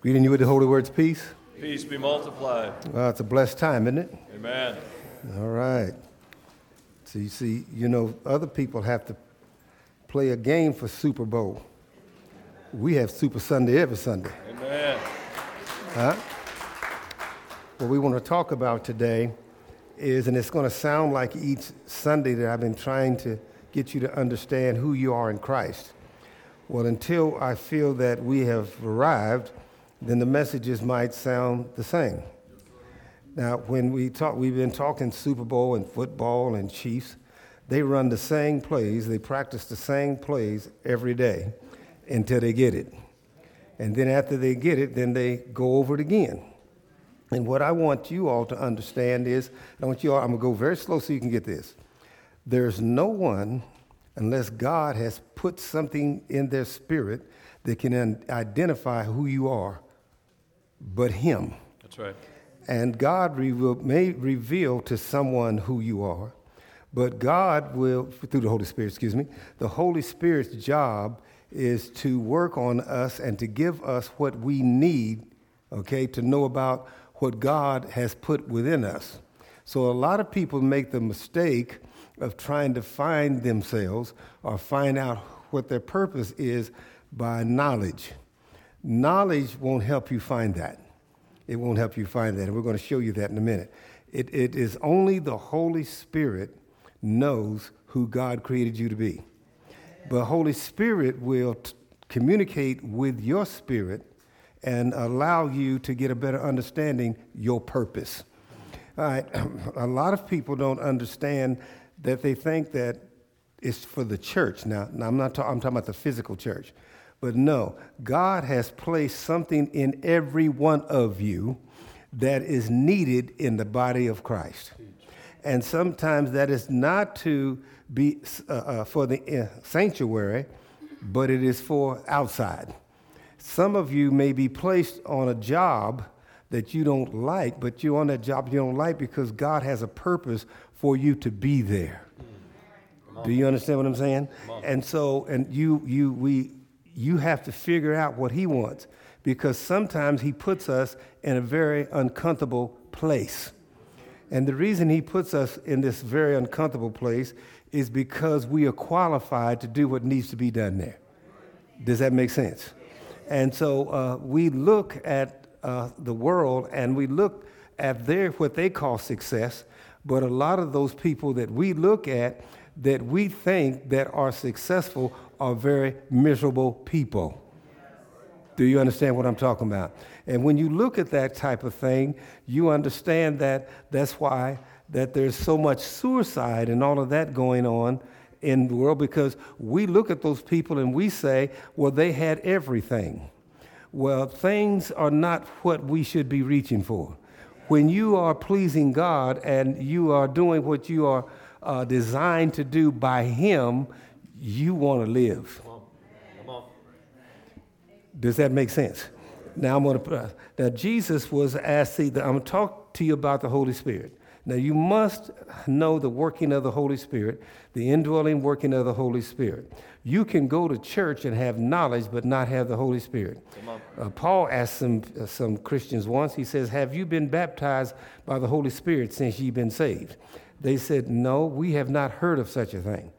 Greeting you with the holy words, peace. Peace be multiplied. Well, it's a blessed time, isn't it? Amen. All right. So you see, you know, other people have to play a game for Super Bowl. We have Super Sunday every Sunday. Amen. Huh? What we want to talk about today is, and it's going to sound like each Sunday that I've been trying to get you to understand who you are in Christ. Well, until I feel that we have arrived, then the messages might sound the same. Now, when we talk, we've been talking Super Bowl and football and Chiefs. They run the same plays, they practice the same plays every day until they get it. And then after they get it, then they go over it again. And what I want you all to understand is, I want you all, I'm gonna go very slow so you can get this. There's no one, unless God has put something in their spirit that can identify who you are, but Him. That's right. And God reveal, may reveal to someone who you are, but God will, through the Holy Spirit, excuse me, the Holy Spirit's job is to work on us and to give us what we need, okay, to know about what God has put within us. So a lot of people make the mistake of trying to find themselves or find out what their purpose is by knowledge. Knowledge won't help you find that. It won't help you find that. And we're going to show you that in a minute. It, it is only the Holy Spirit knows who God created you to be. But Holy Spirit will t- communicate with your spirit and allow you to get a better understanding your purpose. All right, a lot of people don't understand that they think that it's for the church. Now, now I'm not talking, I'm talking about the physical church. But no, God has placed something in every one of you that is needed in the body of Christ. And sometimes that is not to be uh, uh, for the uh, sanctuary, but it is for outside. Some of you may be placed on a job that you don't like, but you're on that job you don't like because God has a purpose for you to be there. Do you understand what I'm saying? And so, and you, you, we, you have to figure out what He wants because sometimes He puts us in a very uncomfortable place. And the reason He puts us in this very uncomfortable place is because we are qualified to do what needs to be done there. Does that make sense? And so uh, we look at uh, the world and we look at their what they call success, but a lot of those people that we look at that we think that are successful are very miserable people. Do you understand what I'm talking about? And when you look at that type of thing, you understand that that's why that there's so much suicide and all of that going on in the world because we look at those people and we say, well, they had everything. Well, things are not what we should be reaching for. When you are pleasing God and you are doing what you are uh, designed to do by Him, you want to live. Come on. Come on. Does that make sense? Now I'm going to. Now Jesus was asked. See, I'm going to talk to you about the Holy Spirit. Now you must know the working of the Holy Spirit, the indwelling working of the Holy Spirit. You can go to church and have knowledge, but not have the Holy Spirit. Uh, Paul asked some uh, some Christians once. He says, "Have you been baptized by the Holy Spirit since you've been saved?" They said, No, we have not heard of such a thing.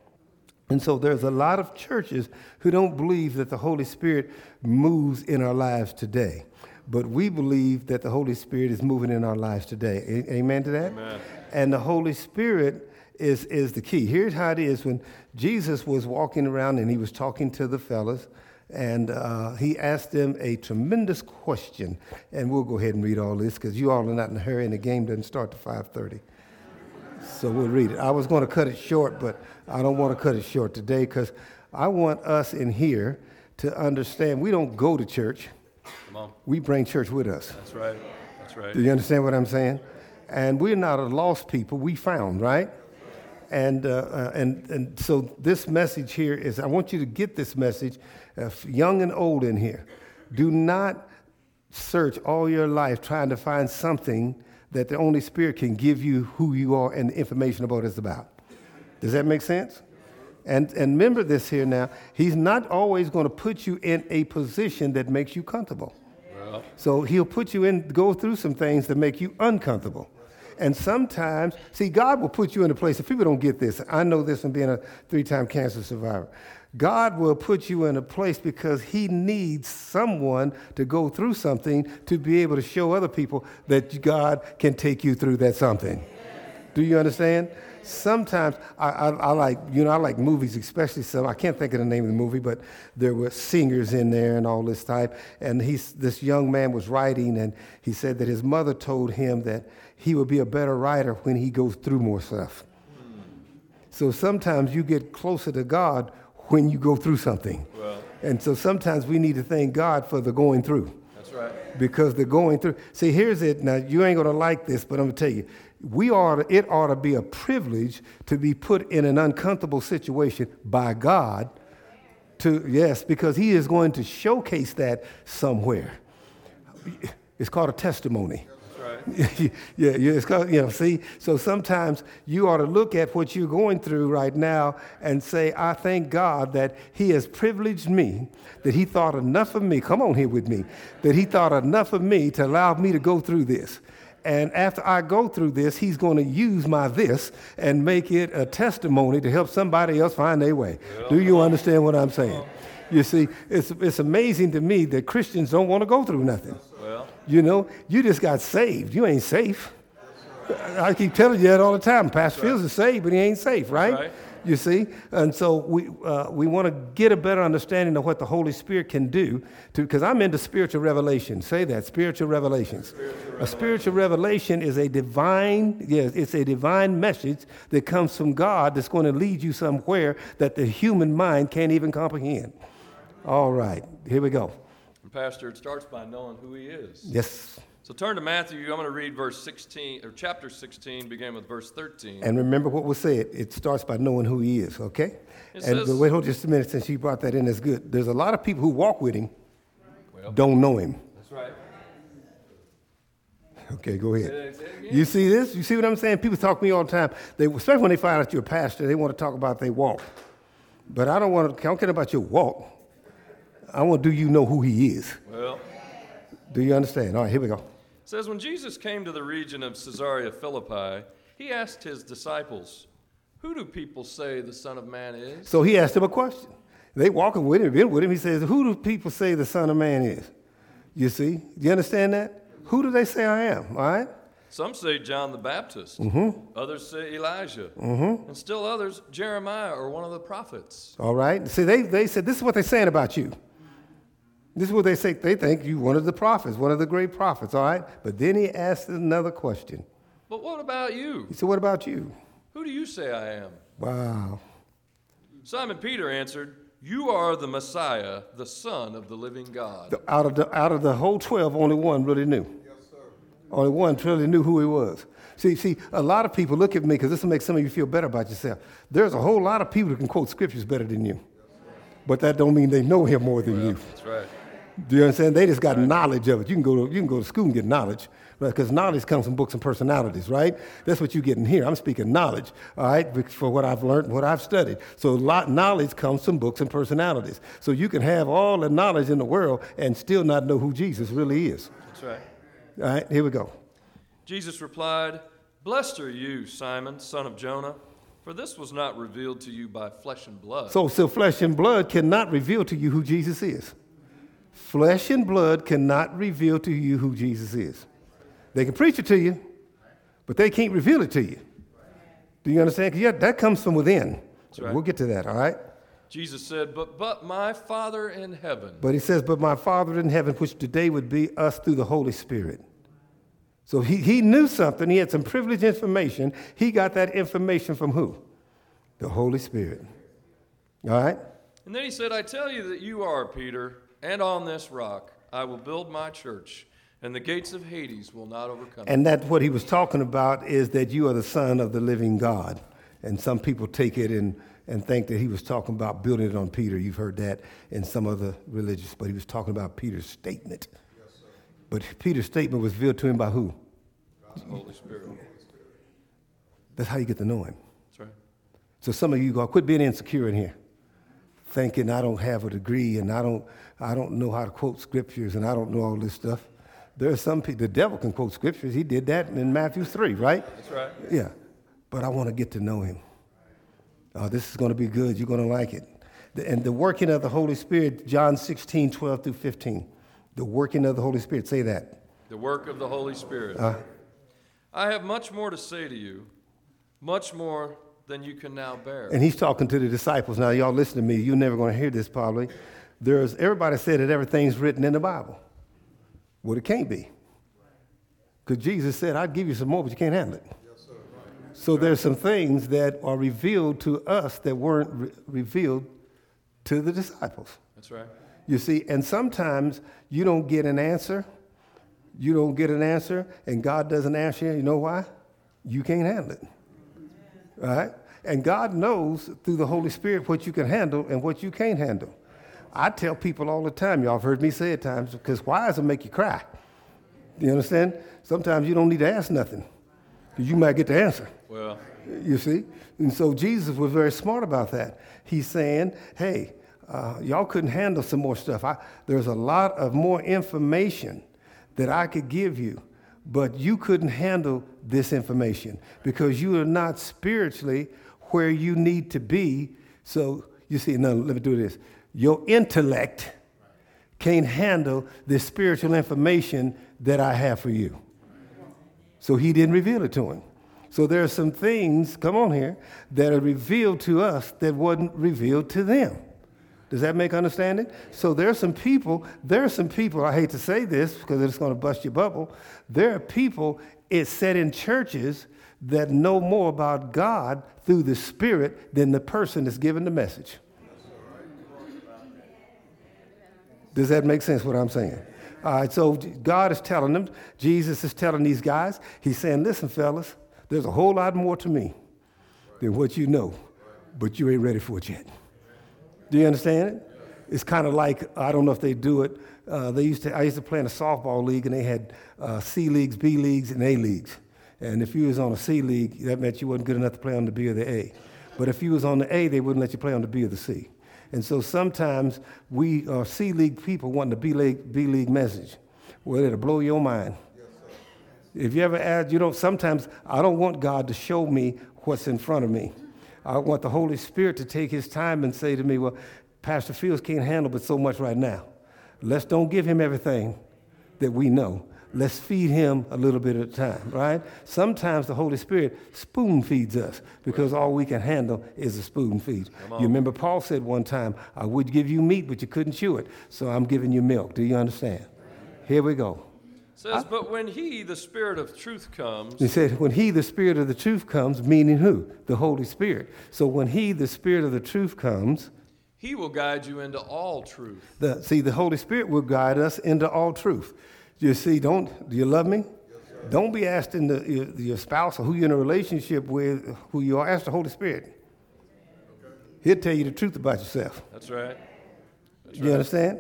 And so there's a lot of churches who don't believe that the Holy Spirit moves in our lives today. But we believe that the Holy Spirit is moving in our lives today. Amen to that? Amen. And the Holy Spirit is, is the key. Here's how it is when Jesus was walking around and he was talking to the fellas, and uh, he asked them a tremendous question. And we'll go ahead and read all this because you all are not in a hurry and the game doesn't start to 530. So we'll read it. I was going to cut it short, but I don't want to cut it short today because I want us in here to understand we don't go to church. We bring church with us. That's right. That's right. Do you understand what I'm saying? And we're not a lost people. We found, right? And, uh, uh, and, and so this message here is I want you to get this message, uh, young and old in here. Do not search all your life trying to find something that the only Spirit can give you who you are and the information about it's about. Does that make sense? And, and remember this here now. He's not always going to put you in a position that makes you comfortable. Well, So he'll put you in, go through some things that make you uncomfortable. And sometimes, see, God will put you in a place, if people don't get this, I know this from being a three time cancer survivor. God will put you in a place because he needs someone to go through something to be able to show other people that God can take you through that something. Do you understand? Sometimes I, I, I like, you know, I like movies, especially some. I can't think of the name of the movie, but there were singers in there and all this type. And he's, this young man was writing, and he said that his mother told him that he would be a better writer when he goes through more stuff. So sometimes you get closer to God when you go through something. well, And so sometimes we need to thank God for the going through that's right. because they're going through. See, here's it. Now, you ain't gonna like this, but I'm gonna tell you, we ought. It ought to be a privilege to be put in an uncomfortable situation by God. To yes, because He is going to showcase that somewhere. It's called a testimony. Yeah, yeah, it's called, you know, see? So sometimes you ought to look at what you're going through right now and say, I thank God that He has privileged me, that He thought enough of me, come on here with me, that He thought enough of me to allow me to go through this. And after I go through this, He's going to use my this and make it a testimony to help somebody else find their way. Do you understand what I'm saying? You see, it's, it's amazing to me that Christians don't want to go through nothing. You know, you just got saved. You ain't safe. I keep telling you that all the time. Pastor Fields is saved, but he ain't safe, right? right. You see, and so we uh, we want to get a better understanding of what the Holy Spirit can do. To because I'm into spiritual revelation. Say that spiritual revelations. A spiritual revelation is a divine, yes, it's a divine message that comes from God that's going to lead you somewhere that the human mind can't even comprehend. All right, here we go. And Pastor, it starts by knowing who he is. Yes. So turn to Matthew. I'm going to read verse 16, or chapter 16, beginning with verse 13. And remember what was said. It starts by knowing who he is, okay? It and says- wait, hold just a minute since you brought that in. That's good. There's a lot of people who walk with him, Well, don't know him. that's right. Okay, go ahead. Say it- say it again. You see this? You see what I'm saying? People talk to me all the time. They, especially when they find out you're a pastor, they want to talk about their walk. But I don't want to. I don't care about your walk. I want to do you know who he is? Well, Do you understand? All right, here we go. it says, When Jesus came to the region of Caesarea Philippi, he asked his disciples, Who do people say the Son of Man is? So he asked them a question. They walking with him, been with him. He says, "Who do people say the Son of Man is?" You see? Do you understand that? Who do they say I am? All right. Some say John the Baptist. Mm-hmm. Others say Elijah. Mm-hmm. And still others, Jeremiah or one of the prophets. All right. See, they, they said, this is what they're saying about you. This is what they say. They think you one of the prophets, one of the great prophets, all right? But then he asked another question. But what about you? He said, What about you? Who do you say I am? Wow. Simon Peter answered, You are the Messiah, the Son of the living God. The- out, of the, out of the whole 12, only one really knew. Only one really knew who he was. See, see, a lot of people look at me because this will make some of you feel better about yourself. There's a whole lot of people who can quote scriptures better than you, but that don't mean they know him more than you. That's right. Do you understand? They just got knowledge of it. You can go to, you can go to school and get knowledge, because knowledge comes from books and personalities, right? That's what you get in here. I'm speaking knowledge, all right, for what I've learned, what I've studied. So lot, knowledge comes from books and personalities. So you can have all the knowledge in the world and still not know who Jesus really is. That's right. All right, here we go. Jesus replied, Blessed are you, Simon, son of Jonah, for this was not revealed to you by flesh and blood. So, so flesh and blood cannot reveal to you who Jesus is. Flesh and blood cannot reveal to you who Jesus is. They can preach it to you, but they can't reveal it to you. Do you understand? 'Cause yeah, that comes from within. right. We'll get to that, all right? Jesus said, But but my Father in heaven. But he says, But my Father in heaven, which today would be us through the Holy Spirit. So he, he knew something. He had some privileged information. He got that information from who? The Holy Spirit. All right? And then he said, I tell you that you are Peter, and on this rock I will build my church, and the gates of Hades will not overcome it. And that what he was talking about is that you are the son of the living God. And some people take it and, and think that he was talking about building it on Peter. You've heard that in some other religious, but he was talking about Peter's statement. Yes, But Peter's statement was revealed to him by who? The Holy Spirit. That's how you get to know him. That's right. So some of you go, quit being insecure in here. thinking I don't have a degree and I don't, I don't know how to quote scriptures and I don't know all this stuff. There are some people, the devil can quote scriptures. He did that in Matthew 3, right? That's right. Yeah. But I want to get to know him. Oh, this is going to be good. You're going to like it. And the working of the Holy Spirit, John 16, 12 through 15. The working of the Holy Spirit. Say that. The work of the Holy Spirit. Uh-huh. I have much more to say to you, much more than you can now bear. And he's talking to the disciples. Now, y'all listen to me. You're never going to hear this probably. There's everybody said that everything's written in the Bible. Well, it can't be. Because Jesus said, I'd give you some more, but you can't handle it. So there's some things that are revealed to us that weren't re- revealed to the disciples. That's right. You see, and sometimes you don't get an answer. You don't get an answer, and God doesn't answer you. You know why? You can't handle it. Right? And God knows through the Holy Spirit what you can handle and what you can't handle. I tell people all the time, y'all have heard me say it times, because whys will make you cry. You understand? Sometimes you don't need to ask nothing, because you might get the answer. Well, You see? And so Jesus was very smart about that. He's saying, hey, uh, y'all couldn't handle some more stuff. I, there's a lot of more information that I could give you, but you couldn't handle this information because you are not spiritually where you need to be. So, you see, no, let me do this. Your intellect can't handle the spiritual information that I have for you. So he didn't reveal it to him. So there are some things, come on here, that are revealed to us that wasn't revealed to them. Does that make understanding? So there are some people, there are some people, I hate to say this because it's going to bust your bubble. There are people it's set in churches that know more about God through the Spirit than the person that's giving the message. Does that make sense what I'm saying? All right, so God is telling them, Jesus is telling these guys, He's saying, listen, fellas, there's a whole lot more to me than what you know, but you ain't ready for it yet. Do you understand it? It's kind of like, I don't know if they do it. Uh, they used to, I used to play in a softball league, and they had uh, C leagues, B leagues, and A leagues. And if you was on a C league, that meant you wasn't good enough to play on the B or the A. But if you was on the A, they wouldn't let you play on the B or the C. And so sometimes we are C league people wanting the B league, B league message. Well, it'll blow your mind. If you ever ask, you know, sometimes I don't want God to show me what's in front of me. I want the Holy Spirit to take his time and say to me, well, Pastor Fields can't handle but so much right now. Let's don't give him everything that we know. Let's feed him a little bit at a time, right? Sometimes the Holy Spirit spoon feeds us because all we can handle is a spoon feed. You remember Paul said one time, I would give you meat, but you couldn't chew it, so I'm giving you milk. Do you understand? Here we go. it says, But when he, the Spirit of truth, comes, He said, when he, the Spirit of the truth, comes, meaning who? The Holy Spirit. So when he, the Spirit of the truth, comes, he will guide you into all truth. the, see, the Holy Spirit will guide us into all truth. You see, don't, do you love me? don't be asking the, your, your spouse or who you're in a relationship with, who you are. Ask the Holy Spirit. He'll tell you the truth about yourself. That's right. That's You understand?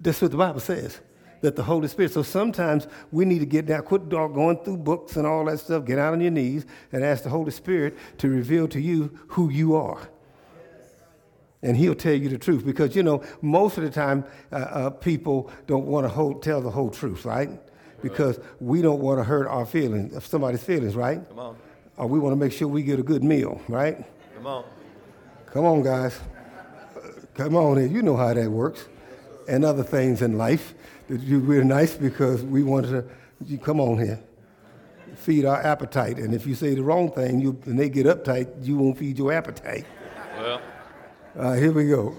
That's what the Bible says. That the Holy Spirit. So sometimes we need to get down, quit dog going through books and all that stuff, get out on your knees and ask the Holy Spirit to reveal to you who you are. And he'll tell you the truth because, you know, most of the time uh, uh, people don't want to tell the whole truth, right? Because we don't want to hurt our feelings, somebody's feelings, right? Come on. Or we want to make sure we get a good meal, right? Come on. Come on, guys. Come on in. You know how that works. And other things in life that you, we're nice because we want to, you come on here. Feed our appetite. And if you say the wrong thing you, and they get uptight, you won't feed your appetite. Well, Uh, here we go.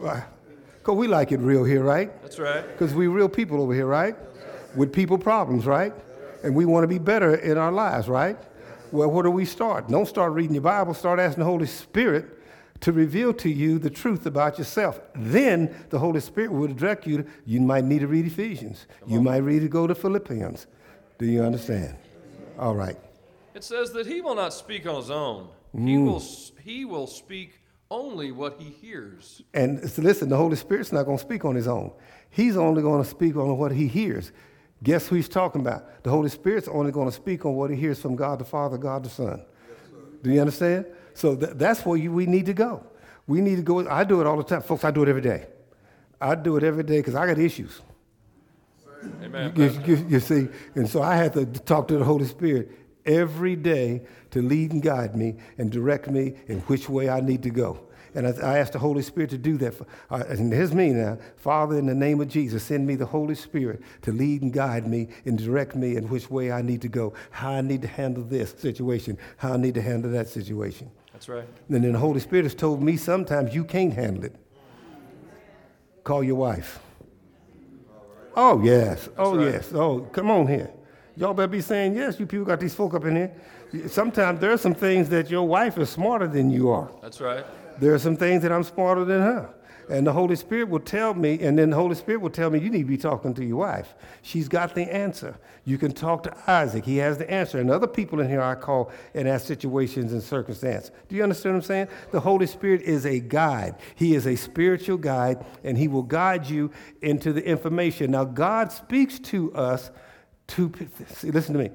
Because we like it real here, right? that's right. Because we real people over here, right? With people problems, right? And we want to be better in our lives, right? Well, where do we start? Don't start reading your Bible. Start asking the Holy Spirit to reveal to you the truth about yourself. Then the Holy Spirit will direct you. To, you might need to read Ephesians. You might need to go to Philippians. Do you understand? All right. It says that he will not speak on his own. He will he will speak only what he hears. And so listen, the Holy Spirit's not going to speak on his own. He's only going to speak on what he hears. Guess who he's talking about? The Holy Spirit's only going to speak on what he hears from God the Father, God the Son. Do you understand? So th- that's where you, we need to go. We need to go. I do it all the time, folks. I do it every day. I do it every day because I got issues. Amen. You, you- you see, and so I had to talk to the Holy Spirit every day to lead and guide me and direct me in which way I need to go. And I, I asked the Holy Spirit to do that. For, uh, and here's me now. Father, in the name of Jesus, send me the Holy Spirit to lead and guide me and direct me in which way I need to go, how I need to handle this situation, how I need to handle that situation. That's right. And then the Holy Spirit has told me sometimes you can't handle it. Call your wife. Oh, yes. Oh, right. yes. Oh, come on here. Y'all better be saying yes. You people got these folk up in here. Sometimes there are some things that your wife is smarter than you are. That's right. There are some things that I'm smarter than her. And the Holy Spirit will tell me, and then the Holy Spirit will tell me, you need to be talking to your wife. She's got the answer. You can talk to Isaac. He has the answer. And other people in here I call and ask situations and circumstances. Do you understand what I'm saying? The Holy Spirit is a guide. He is a spiritual guide, and he will guide you into the information. Now, God speaks to us to, listen to me.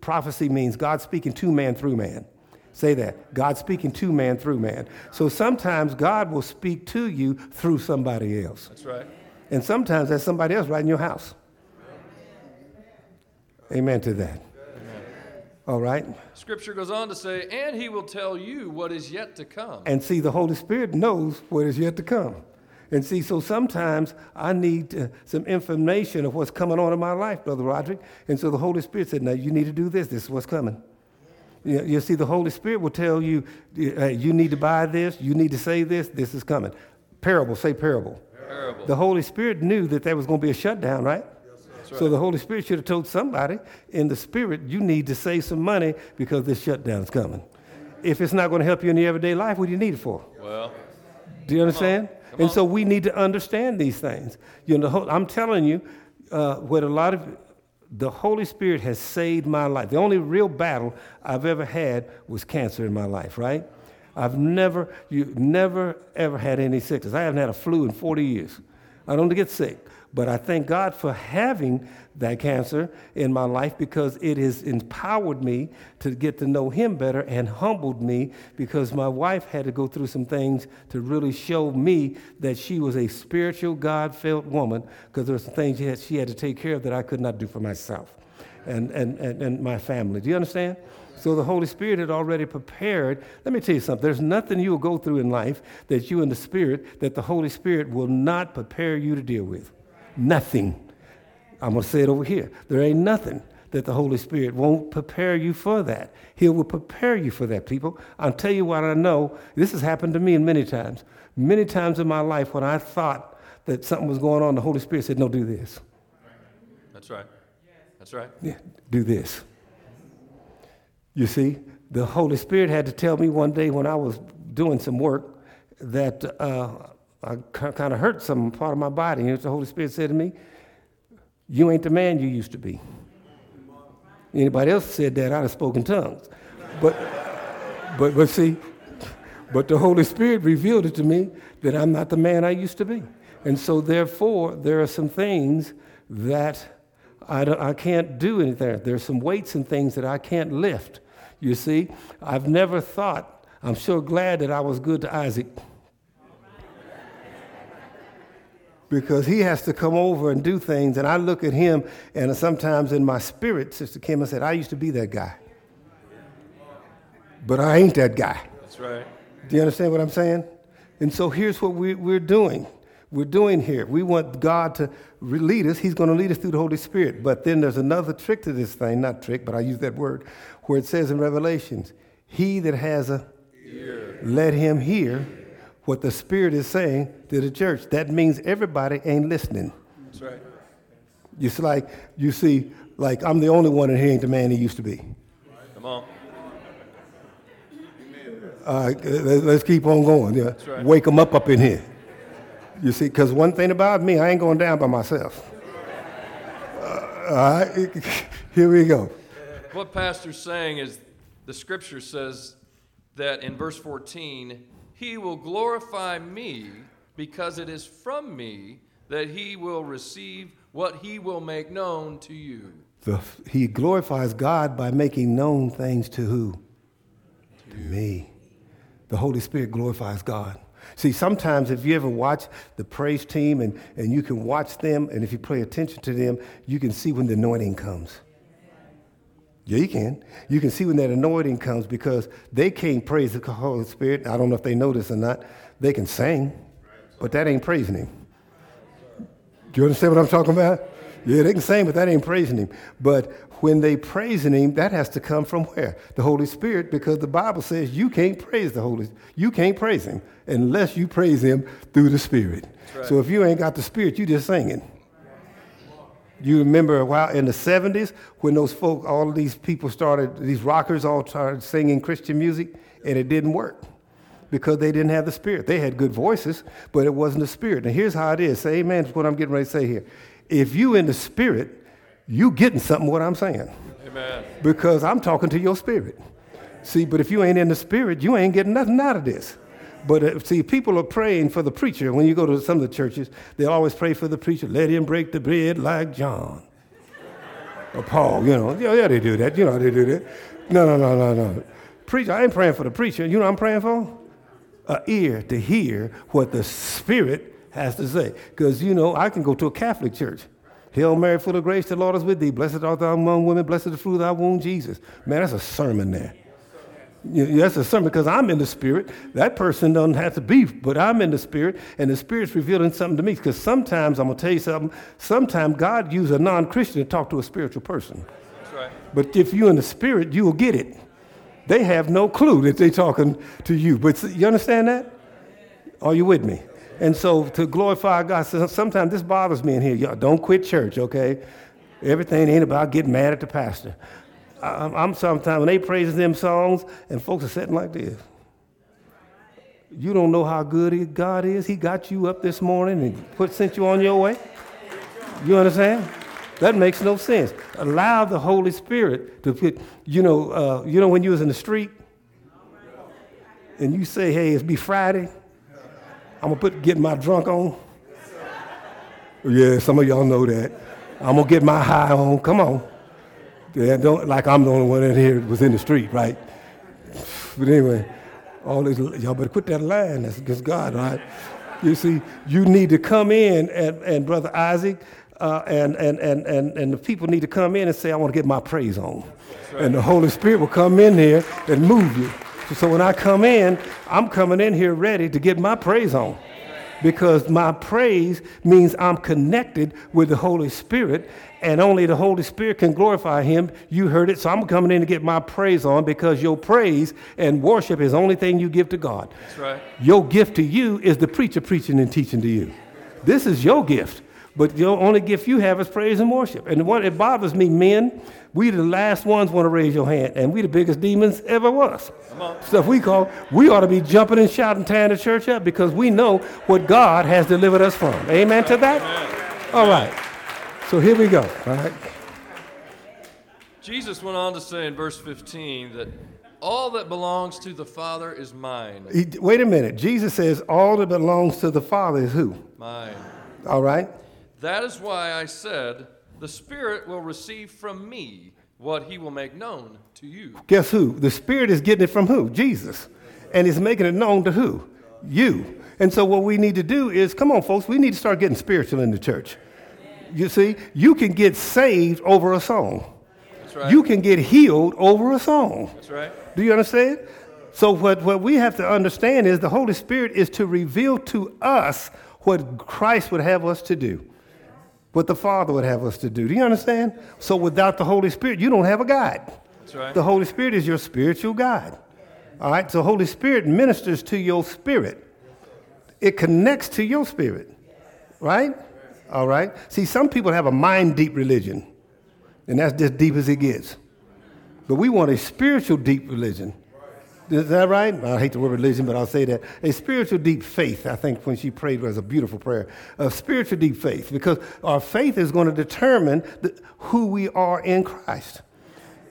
Prophecy means God speaking to man through man. Say that. God speaking to man through man. So sometimes God will speak to you through somebody else. That's right. And sometimes that's somebody else right in your house. Amen to that. All right? Scripture goes on to say, and he will tell you what is yet to come. And see, the Holy Spirit knows what is yet to come. And see, so sometimes I need uh, some information of what's coming on in my life, Brother Roderick. And so the Holy Spirit said, now you need to do this. This is what's coming. You, you see, the Holy Spirit will tell you, uh, you need to buy this, you need to say this, this is coming. Parable, say parable. Parable. The Holy Spirit knew that there was going to be a shutdown, right? So the Holy Spirit should have told somebody in the Spirit, you need to save some money because this shutdown is coming. If it's not going to help you in your everyday life, what do you need it for? Well, Do you understand? Come and on. so we need to understand these things. You know, I'm telling you, uh, what a lot of the Holy Spirit has saved my life. The only real battle I've ever had was cancer in my life. Right? I've never, you never ever had any sickness. I haven't had a flu in 40 years. I don't get sick, but I thank God for having that cancer in my life because it has empowered me to get to know Him better and humbled me because my wife had to go through some things to really show me that she was a spiritual, God felt woman because there were some things she had, she had to take care of that I could not do for myself and, and, and, and my family. Do you understand? So the Holy Spirit had already prepared. Let me tell you something. There's nothing you will go through in life that you in the Spirit, that the Holy Spirit will not prepare you to deal with. Nothing. I'm going to say it over here. There ain't nothing that the Holy Spirit won't prepare you for that. He will prepare you for that, people. I'll tell you what I know. This has happened to me many times. Many times in my life when I thought that something was going on, the Holy Spirit said, No, do this. that's right. That's right. Yeah, do this. You see, the Holy Spirit had to tell me one day when I was doing some work that uh, I kind of hurt some part of my body. And the Holy Spirit said to me, You ain't the man you used to be. Anybody else said that, I'd have spoken tongues. But, but, but see, but the Holy Spirit revealed it to me that I'm not the man I used to be. And so, therefore, there are some things that I, don't, I can't do anything. There's some weights and things that I can't lift. You see, I've never thought, I'm sure glad that I was good to Isaac. Because he has to come over and do things, and I look at him, and sometimes in my spirit, Sister Kim, I said, I used to be that guy. But I ain't that guy. That's right. Do you understand what I'm saying? And so here's what we, we're doing. We're doing here. We want God to lead us. He's going to lead us through the Holy Spirit. But then there's another trick to this thing, not trick, but I use that word, where it says in Revelations, He that has a let him hear what the Spirit is saying to the church. That means everybody ain't listening. That's right. It's like, you see, like I'm the only one in here ain't the man he used to be. Come on. Let- let's keep on going. Yeah. right. Wake them up up in here. You see, because one thing about me, I ain't going down by myself. Uh, all right, here we go. What Pastor's saying is the scripture says that in verse 14, he will glorify me because it is from me that he will receive what he will make known to you. The, he glorifies God by making known things to who? To me. The Holy Spirit glorifies God. See, sometimes if you ever watch the praise team and, and you can watch them, and if you pay attention to them, you can see when the anointing comes. Yeah, you can. You can see when that anointing comes because they can't praise the Holy Spirit. I don't know if they know this or not. They can sing, but that ain't praising Him. Do you understand what I'm talking about? Yeah, they can sing, but that ain't praising Him. But when they praising Him, that has to come from where? The Holy Spirit, because the Bible says you can't praise the Holy. You can't praise Him unless you praise Him through the Spirit. Right. So if you ain't got the Spirit, you just singing. You remember a while in the 70s when those folk, all of these people started, these rockers all started singing Christian music, and it didn't work because they didn't have the Spirit. They had good voices, but it wasn't the Spirit. And here's how it is. Say amen to what I'm getting ready to say here. If you in the Spirit, you getting something what I'm saying. Amen. Because I'm talking to your spirit. See, but if you ain't in the spirit, you ain't getting nothing out of this. But uh, see, people are praying for the preacher. When you go to some of the churches, they always pray for the preacher. Let him break the bread like John or Paul. You know, yeah, yeah, they do that. You know, they do that. No, no, no, no, no. Preacher, I ain't praying for the preacher. You know I'm praying for? An ear to hear what the Spirit has to say. Because you know, I can go to a Catholic church. Hail Mary, full of grace, the Lord is with thee. Blessed art thou among women, blessed is the fruit of thy womb, Jesus. Man, that's a sermon there. That's a sermon because I'm in the spirit. That person doesn't have to be, but I'm in the spirit, and the spirit's revealing something to me. Because sometimes I'm gonna tell you something. Sometimes God uses a non-Christian to talk to a spiritual person. That's right. But if you're in the spirit, you will get it. They have no clue that they're talking to you. But you understand that? Are you with me? And so to glorify God, sometimes this bothers me in here. Y'all don't quit church, okay? Everything ain't about getting mad at the pastor. I'm, I'm sometimes when they praise them songs and folks are sitting like this. You don't know how good God is. He got you up this morning and put sent you on your way. You understand? That makes no sense. Allow the Holy Spirit to put. You know, uh, you know when you was in the street and you say, "Hey, it's be Friday." I'm gonna put get my drunk on. Yeah, some of y'all know that. I'm gonna get my high on. Come on. Yeah, don't like I'm the only one in here was in the street, right? But anyway, all this y'all better quit that line. That's against God, right? You see, you need to come in and, and brother Isaac, uh, and, and, and, and, and the people need to come in and say, I want to get my praise on. Right. And the Holy Spirit will come in here and move you. So when I come in, I'm coming in here ready to get my praise on because my praise means I'm connected with the Holy Spirit, and only the Holy Spirit can glorify Him. You heard it, so I'm coming in to get my praise on because your praise and worship is the only thing you give to God. That's right. Your gift to you is the preacher preaching and teaching to you. This is your gift. But the only gift you have is praise and worship. And what it bothers me, men, we the last ones want to raise your hand, and we the biggest demons ever was. Stuff we call, we ought to be jumping and shouting, tearing the church up because we know what God has delivered us from. Amen to that? Amen. All right. So here we go. All right. Jesus went on to say in verse 15 that all that belongs to the Father is mine. He, wait a minute. Jesus says all that belongs to the Father is who? Mine. All right. That is why I said, The Spirit will receive from me what he will make known to you. Guess who? The Spirit is getting it from who? Jesus. And he's making it known to who? You. And so what we need to do is, come on, folks, we need to start getting spiritual in the church. You see, you can get saved over a song. Right. You can get healed over a song. That's right. Do you understand? So what, what we have to understand is the Holy Spirit is to reveal to us what Christ would have us to do what the Father would have us to do. Do you understand? So without the Holy Spirit, you don't have a guide. That's right. The Holy Spirit is your spiritual guide. All right? So Holy Spirit ministers to your spirit. It connects to your spirit. Right? All right? See, some people have a mind deep religion, and that's just deep as it gets. But we want a spiritual deep religion is that right? I hate the word religion, but I'll say that. A spiritual deep faith, I think when she prayed was a beautiful prayer. A spiritual deep faith, because our faith is going to determine the, who we are in Christ.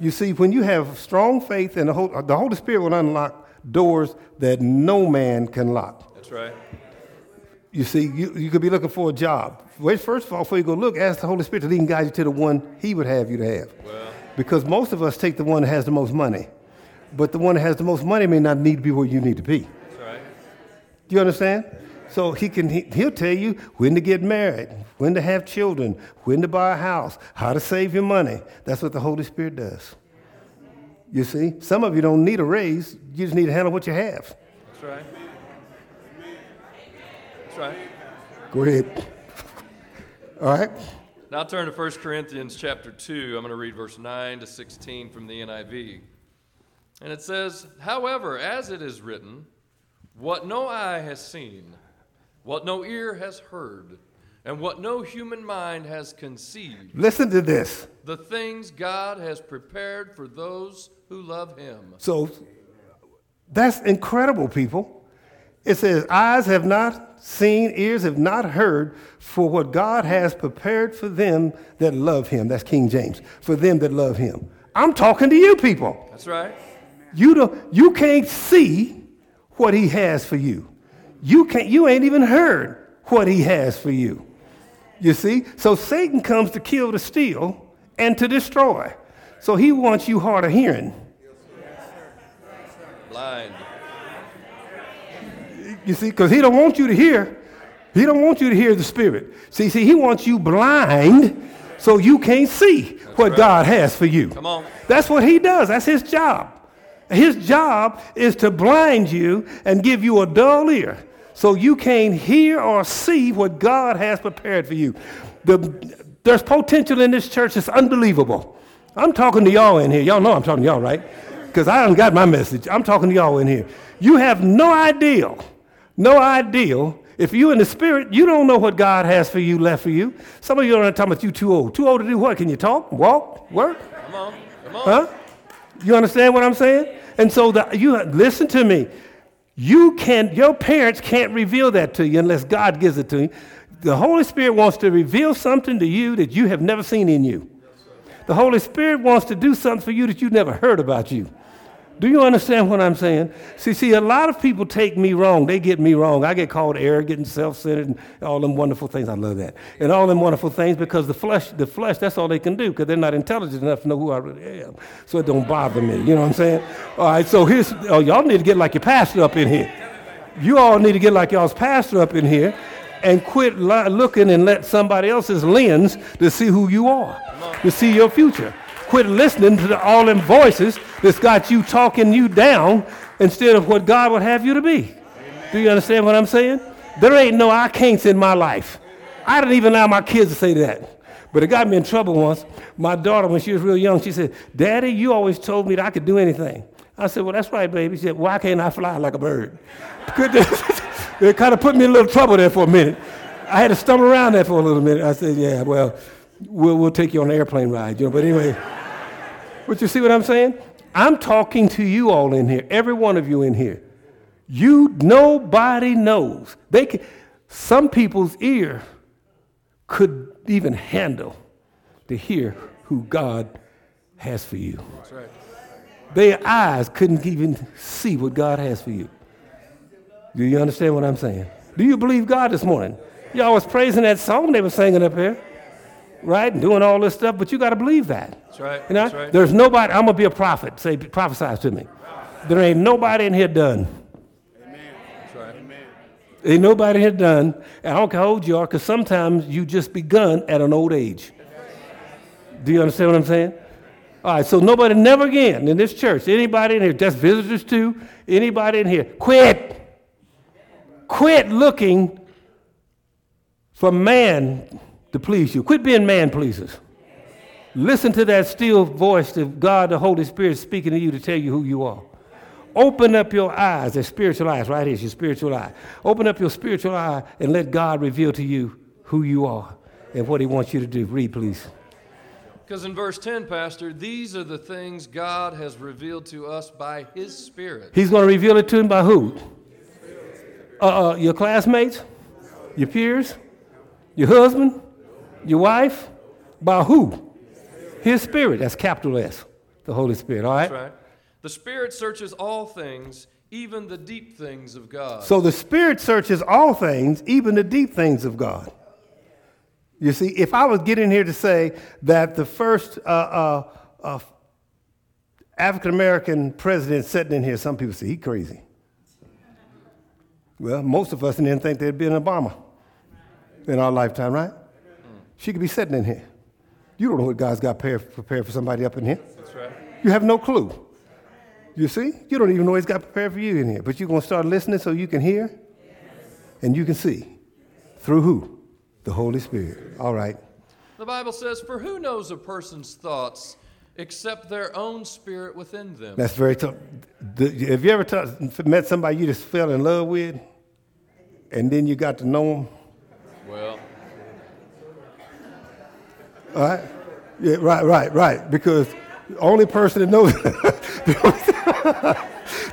You see, when you have strong faith, and the, whole, the Holy Spirit will unlock doors that no man can lock. That's right. You see, you, you could be looking for a job. Wait, first of all, before you go look, ask the Holy Spirit to lead and guide you to the one He would have you to have. Well. Because most of us take the one that has the most money but the one that has the most money may not need to be where you need to be. That's right. Do you understand? So he can he, he'll tell you when to get married, when to have children, when to buy a house, how to save your money. That's what the Holy Spirit does. You see, some of you don't need a raise, you just need to handle what you have. That's right. That's right. Go ahead. All right. Now turn to 1 Corinthians chapter 2. I'm going to read verse 9 to 16 from the NIV. And it says, However, as it is written, what no eye has seen, what no ear has heard, and what no human mind has conceived, Listen to this. the things God has prepared for those who love him. So that's incredible, people. It says, Eyes have not seen, ears have not heard, for what God has prepared for them that love him. That's King James. For them that love him. I'm talking to you people. That's right. You, don't, you can't see what he has for you. You, can't, you ain't even heard what he has for you. You see? So Satan comes to kill, to steal, and to destroy. So he wants you hard of hearing. Blind. You see, because he don't want you to hear. He don't want you to hear the Spirit. See, see, he wants you blind so you can't see what right. God has for you. Come on. That's what he does. That's his job. His job is to blind you and give you a dull ear so you can't hear or see what God has prepared for you. The, there's potential in this church that's unbelievable. I'm talking to y'all in here. Y'all know I'm talking to y'all, right? Because I haven't got my message. I'm talking to y'all in here. You have no idea, no idea. If you're in the spirit, you don't know what God has for you, left for you. Some of you are talking about you too old. Too old to do what? Can you talk, walk, work? Come on. Come on. Huh? You understand what I'm saying? And so the, you listen to me. You can't, your parents can't reveal that to you unless God gives it to you. The Holy Spirit wants to reveal something to you that you have never seen in you. The Holy Spirit wants to do something for you that you've never heard about you. Do you understand what I'm saying? See, see, a lot of people take me wrong. They get me wrong. I get called arrogant and self-centered and all them wonderful things. I love that. And all them wonderful things because the flesh, the flesh, that's all they can do because they're not intelligent enough to know who I really am. So it don't bother me. You know what I'm saying? All right, so here's, oh, y'all need to get like your pastor up in here. You all need to get like y'all's pastor up in here and quit looking and let somebody else's lens to see who you are, to see your future. Quit listening to the, all them voices that's got you talking you down instead of what God would have you to be. Do you understand what I'm saying? There ain't no I can'ts in my life. I didn't even allow my kids to say that. But it got me in trouble once. My daughter, when she was real young, she said, Daddy, you always told me that I could do anything. I said, Well, that's right, baby. She said, Why can't I fly like a bird? it kind of put me in a little trouble there for a minute. I had to stumble around there for a little minute. I said, Yeah, well, we'll, we'll take you on an airplane ride, you know. But anyway, but you see what I'm saying? I'm talking to you all in here, every one of you in here. You, nobody knows. They can, some people's ear could even handle to hear who God has for you. That's right. Their eyes couldn't even see what God has for you. Do you understand what I'm saying? Do you believe God this morning? Y'all was praising that song they were singing up here, right? And doing all this stuff, but you got to believe that. That's right. You know, That's right. there's nobody. I'm gonna be a prophet. Say, prophesy to me. There ain't nobody in here done. That's right. Ain't nobody here done. And I don't care how old you are, because sometimes you just begun at an old age. Do you understand what I'm saying? All right, so nobody, never again in this church, anybody in here, just visitors too, anybody in here, quit. Quit looking for man to please you. Quit being man pleasers. Listen to that still voice of God, the Holy Spirit speaking to you to tell you who you are. Open up your eyes, their spiritual eyes, right here's your spiritual eye. Open up your spiritual eye and let God reveal to you who you are and what He wants you to do. Read, please. Because in verse 10, Pastor, these are the things God has revealed to us by His Spirit. He's going to reveal it to him by who? Uh, uh, your classmates? Your peers? Your husband? Your wife? By who? His Spirit. That's capital S, the Holy Spirit, all right? That's right. The Spirit searches all things, even the deep things of God. So the Spirit searches all things, even the deep things of God. You see, if I was getting here to say that the first uh, uh, uh, African American president sitting in here, some people say he crazy. Well, most of us didn't think there'd be an Obama in our lifetime, right? She could be sitting in here. You don't know what God's got prepared, for somebody up in here. That's right. You have no clue. You see? You don't even know He's got prepared for you in here. But you're going to start listening so you can hear and you can see. Through who? The Holy Spirit. All right. The Bible says, For who knows a person's thoughts except their own spirit within them? That's very tough. Have you ever t- met somebody you just fell in love with and then you got to know them? Well, Right? Yeah, right, right, right. Because the only person that knows the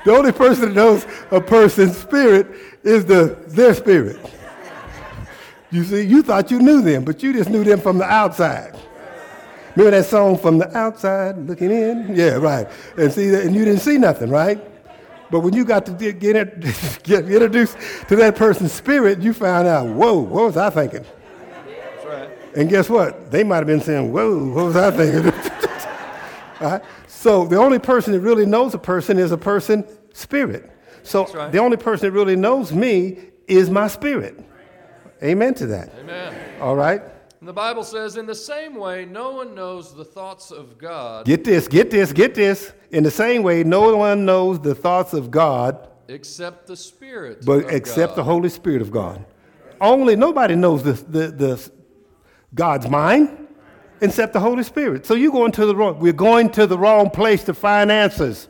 only person that knows a person's spirit is the their spirit. You see, you thought you knew them, but you just knew them from the outside. Remember that song from the outside looking in? Yeah, right. And see, that, and you didn't see nothing, right? But when you got to get, get introduced to that person's spirit, you found out, whoa, what was I thinking? And guess what? They might have been saying, whoa, what was I thinking? Right? Uh-huh. So the only person that really knows a person is a person spirit. So right. the only person that really knows me is my spirit. Amen to that. Amen. All right? And the Bible says, In the same way, no one knows the thoughts of God Get this, get this, get this. In the same way, no one knows the thoughts of God except the Spirit. but except God. the Holy Spirit of God. Only nobody knows the, the, the God's mind except the Holy Spirit. So you're going to the wrong. We're going to the wrong place to find answers.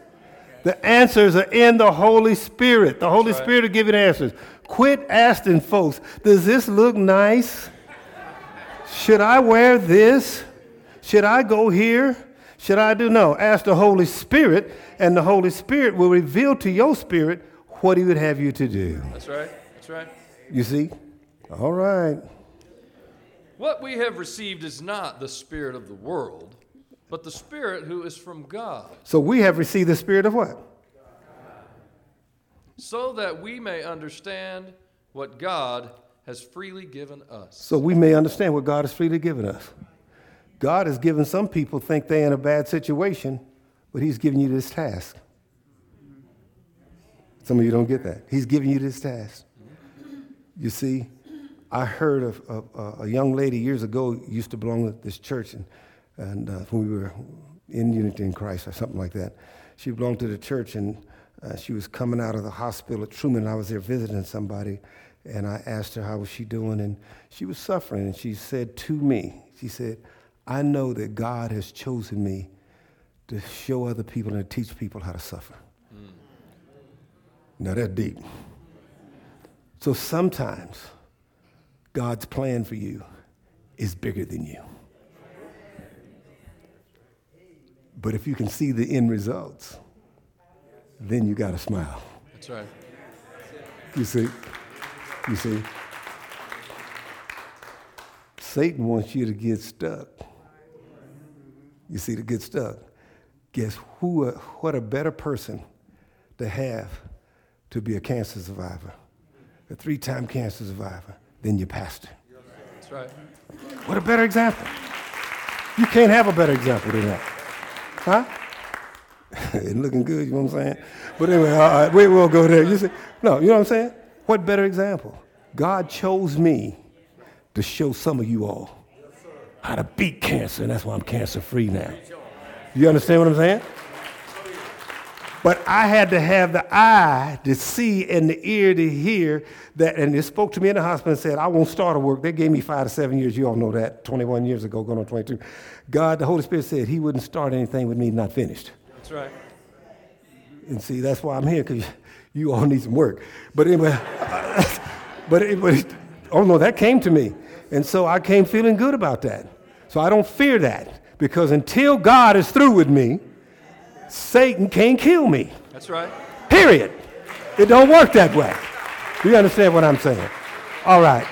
The answers are in the Holy Spirit. The Holy right. Spirit will give you the answers. Quit asking folks, does this look nice? Should I wear this? Should I go here? Should I do no? Ask the Holy Spirit, and the Holy Spirit will reveal to your spirit what He would have you to do. That's right. That's right. You see? All right. What we have received is not the Spirit of the world, but the Spirit who is from God, So we have received the Spirit of what? so that we may understand what God has freely given us. So we may understand what God has freely given us. God has given some people think they're in a bad situation, but He's giving you this task. Some of you don't get that. He's giving you this task. You see, I heard of, of uh, a young lady years ago used to belong to this church, and, and uh, when we were in Unity in Christ or something like that. She belonged to the church, and uh, she was coming out of the hospital at Truman. And I was there visiting somebody, and I asked her how was she doing, and she was suffering. And she said to me, she said, "I know that God has chosen me to show other people and to teach people how to suffer." Now that's deep. So sometimes God's plan for you is bigger than you. But if you can see the end results, then you got to smile. That's right. You see? You see? Satan wants you to get stuck. You see, to get stuck. Guess who? Uh, what a better person to have to be a cancer survivor, a three-time cancer survivor, than your pastor. That's right. What a better example. You can't have a better example than that. Huh? Ain't looking good, you know what I'm saying? But anyway, all right, we won't go there. You see, no, you know what I'm saying? What better example? God chose me to show some of you all how to beat cancer, and that's why I'm cancer free now. You understand what I'm saying? But I had to have the eye to see and the ear to hear that. And they spoke to me in the hospital and said, I won't start a work. They gave me five to seven years. You all know that, 21 years ago, going on 22. God, the Holy Spirit said he wouldn't start anything with me not finished. That's right. And see, that's why I'm here, because you all need some work. But anyway, but, it, but it- oh no, that came to me. And so I came feeling good about that. So I don't fear that, because until God is through with me, Satan can't kill me. That's right. Period. It don't work that way. You understand what I'm saying? All right.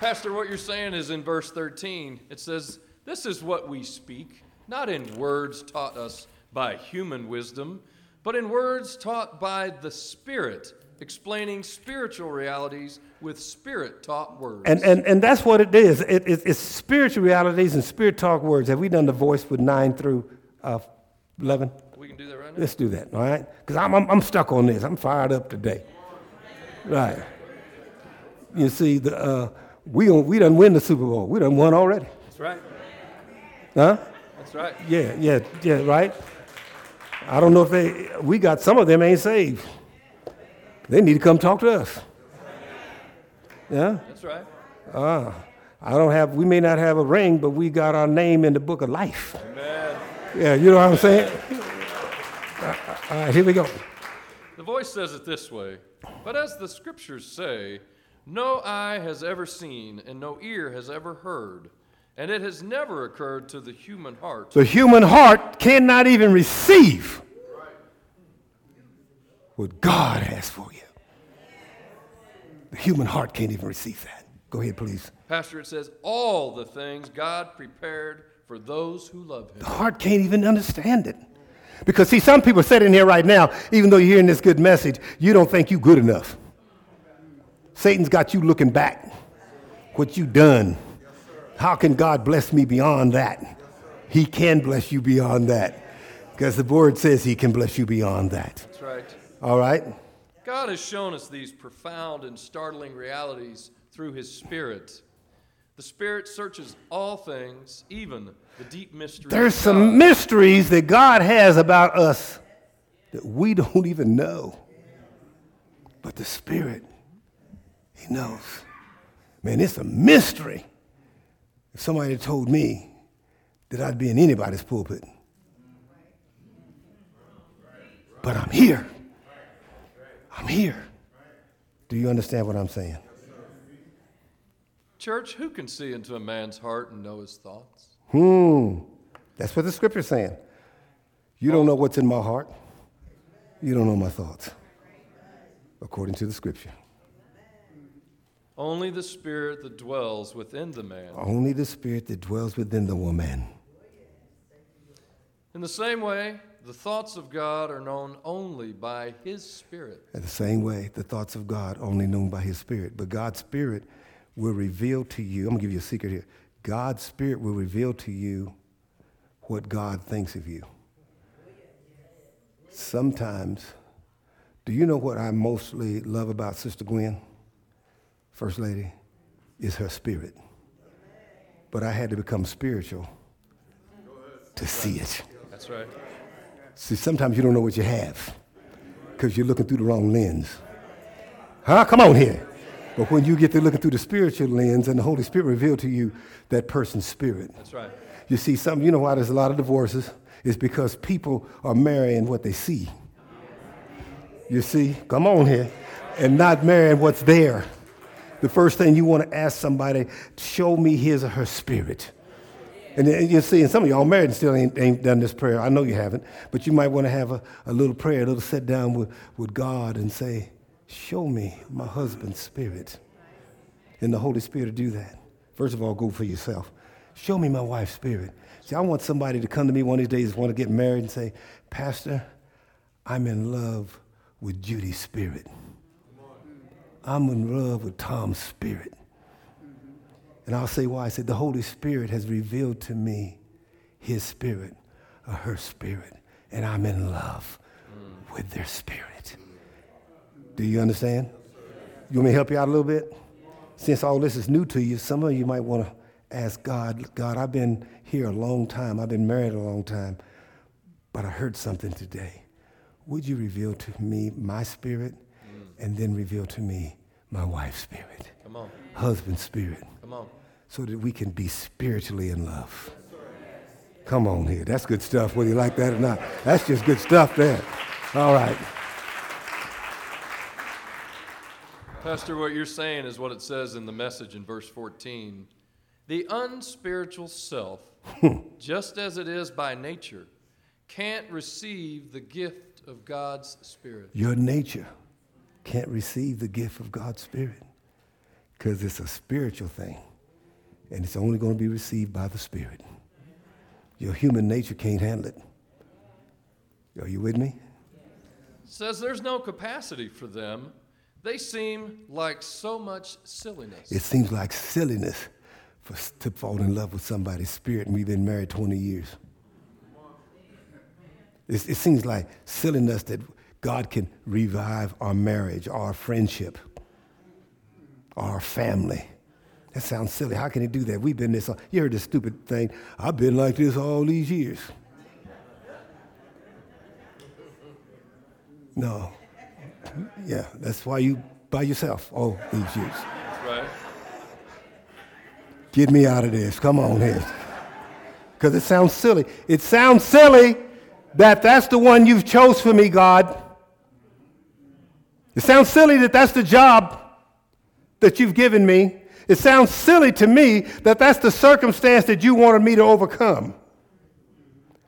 Pastor, what you're saying is in verse 13, it says, This is what we speak, not in words taught us by human wisdom, but in words taught by the Spirit, explaining spiritual realities with Spirit taught words. And, and, and that's what it is. It, it, it's spiritual realities and spirit taught words. Have we done the voice with 9 through uh, 11? we can do that right now. Let's do that, all right? Because I'm, I'm, I'm stuck on this. I'm fired up today. Right. You see, the, uh, we, don't- we done win the Super Bowl. We done won already. That's right. Huh? That's right. Yeah, yeah, yeah, right? I don't know if they, we got some of them ain't saved. They need to come talk to us. Yeah? That's right. Uh, I don't have, we may not have a ring, but we got our name in the book of life. Amen. Yeah, you know what I'm saying? All right, here we go. The voice says it this way But as the scriptures say, no eye has ever seen, and no ear has ever heard, and it has never occurred to the human heart The human heart cannot even receive what God has for you. The human heart can't even receive that. Go ahead, please. Pastor, it says, all the things God prepared for those who love him. The heart can't even understand it. Because, see, some people sitting here right now, even though you're hearing this good message, you don't think you're good enough. Satan's got you looking back. What you done. How can God bless me beyond that? He can bless you beyond that. Because the word says he can bless you beyond that. That's right. All right? God has shown us these profound and startling realities through his Spirit. The Spirit searches all things, even the deep mysteries. There's some mysteries that God has about us that we don't even know. But the Spirit, He knows. Man, it's a mystery. If somebody had told me that I'd be in anybody's pulpit, but I'm here. I'm here. Do you understand what I'm saying? Church, who can see into a man's heart and know his thoughts? Hmm. That's what the scripture's saying. You don't know what's in my heart. You don't know my thoughts. According to the scripture. Only the Spirit that dwells within the man. Only the spirit that dwells within the woman. In the same way, the thoughts of God are known only by his Spirit. In the same way, the thoughts of God only known by his spirit. But God's spirit will reveal to you. I'm gonna give you a secret here. God's spirit will reveal to you what God thinks of you. Sometimes, do you know what I mostly love about Sister Gwen, First Lady? Is her spirit. But I had to become spiritual to see it. That's right. See, sometimes you don't know what you have because you're looking through the wrong lens. Huh? Come on here. But when you get to looking through the spiritual lens and the Holy Spirit reveal to you that person's spirit. That's right. You see, some, you know why there's a lot of divorces? It's because people are marrying what they see. You see, come on here, and not marrying what's there. The first thing you want to ask somebody, show me his or her spirit. And then you see, and some of y'all married and still ain't, ain't done this prayer. I know you haven't, but you might want to have a, a little prayer, a little sit down with, with God and say, Show me my husband's spirit. And the Holy Spirit will do that. First of all, go for yourself. Show me my wife's spirit. See, I want somebody to come to me one of these days, want to get married, and say, Pastor, I'm in love with Judy's spirit. I'm in love with Tom's spirit. And I'll say why. I said, the Holy Spirit has revealed to me his spirit or her spirit, and I'm in love with their spirit. Do you understand? You want me to help you out a little bit? Since all this is new to you, some of you might want to ask God, God, I've been here a long time, I've been married a long time, but I heard something today. Would you reveal to me my spirit and then reveal to me my wife's spirit, Come on. husband's spirit? Come on. so that we can be spiritually in love. Come on here. That's good stuff, whether you like that or not. That's just good stuff there. All right. Pastor, what you're saying is what it says in the message in verse 14. The unspiritual self, just as it is by nature, can't receive the gift of God's Spirit. Your nature can't receive the gift of God's Spirit because it's a spiritual thing and it's only going to be received by the Spirit. Your human nature can't handle it. Are you with me? says there's no capacity for them. They seem like so much silliness. It seems like silliness for to fall in love with somebody's spirit, and we've been married 20 years. It's, it seems like silliness that God can revive our marriage, our friendship. our family. That sounds silly. How can he do that? We've been this. You heard this stupid thing. I've been like this all these years. No. Yeah, that's why you by yourself all these years. Right. Get me out of this. Come on here. Because it sounds silly. It sounds silly that that's the one you've chose for me, God. It sounds silly that that's the job that you've given me. It sounds silly to me that that's the circumstance that you wanted me to overcome.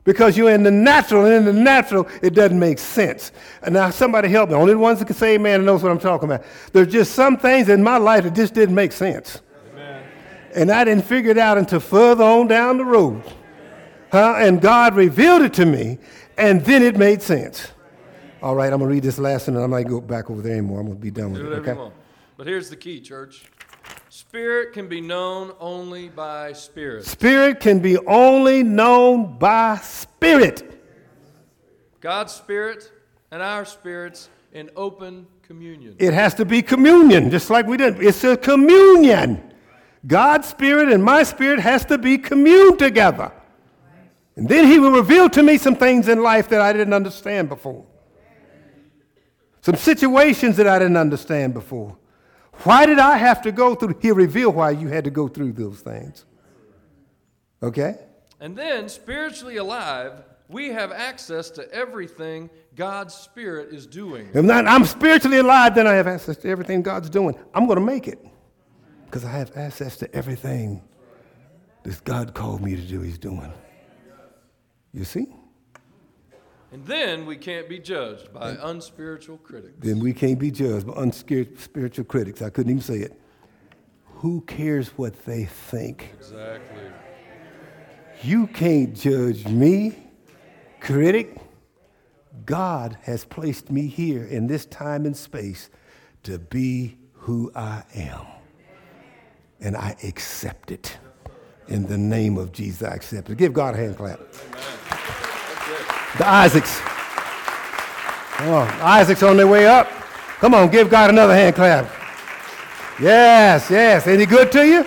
Because you're in the natural, and in the natural, it doesn't make sense. And now, somebody help me. Only the ones that can say amen knows what I'm talking about. There's just some things in my life that just didn't make sense. Amen. And I didn't figure it out until further on down the road. Huh? And God revealed it to me, and then it made sense. All right, I'm going to read this last one, and I might go back over there anymore. I'm going to be done with it. Okay? But here's the key, church. Spirit can be known only by spirit. Spirit can be only known by spirit. God's spirit and our spirits in open communion. It has to be communion, just like we did. It's a communion. God's spirit and my spirit has to be communed together. And then he will reveal to me some things in life that I didn't understand before. Some situations that I didn't understand before. Why did I have to go through? He'll reveal why you had to go through those things. Okay? And then, spiritually alive, we have access to everything God's Spirit is doing. If not, I'm spiritually alive, then I have access to everything God's doing. I'm going to make it because I have access to everything that God called me to do, He's doing. You see? And then we can't be judged by unspiritual critics. Then we can't be judged by unspiritual critics. I couldn't even say it. Who cares what they think? Exactly. You can't judge me, critic. God has placed me here in this time and space to be who I am. And I accept it. In the name of Jesus, I accept it. Give God a hand clap. The Isaacs. Come on. Isaac's on their way up. Come on, give God another hand clap. Yes, yes. Any good to you?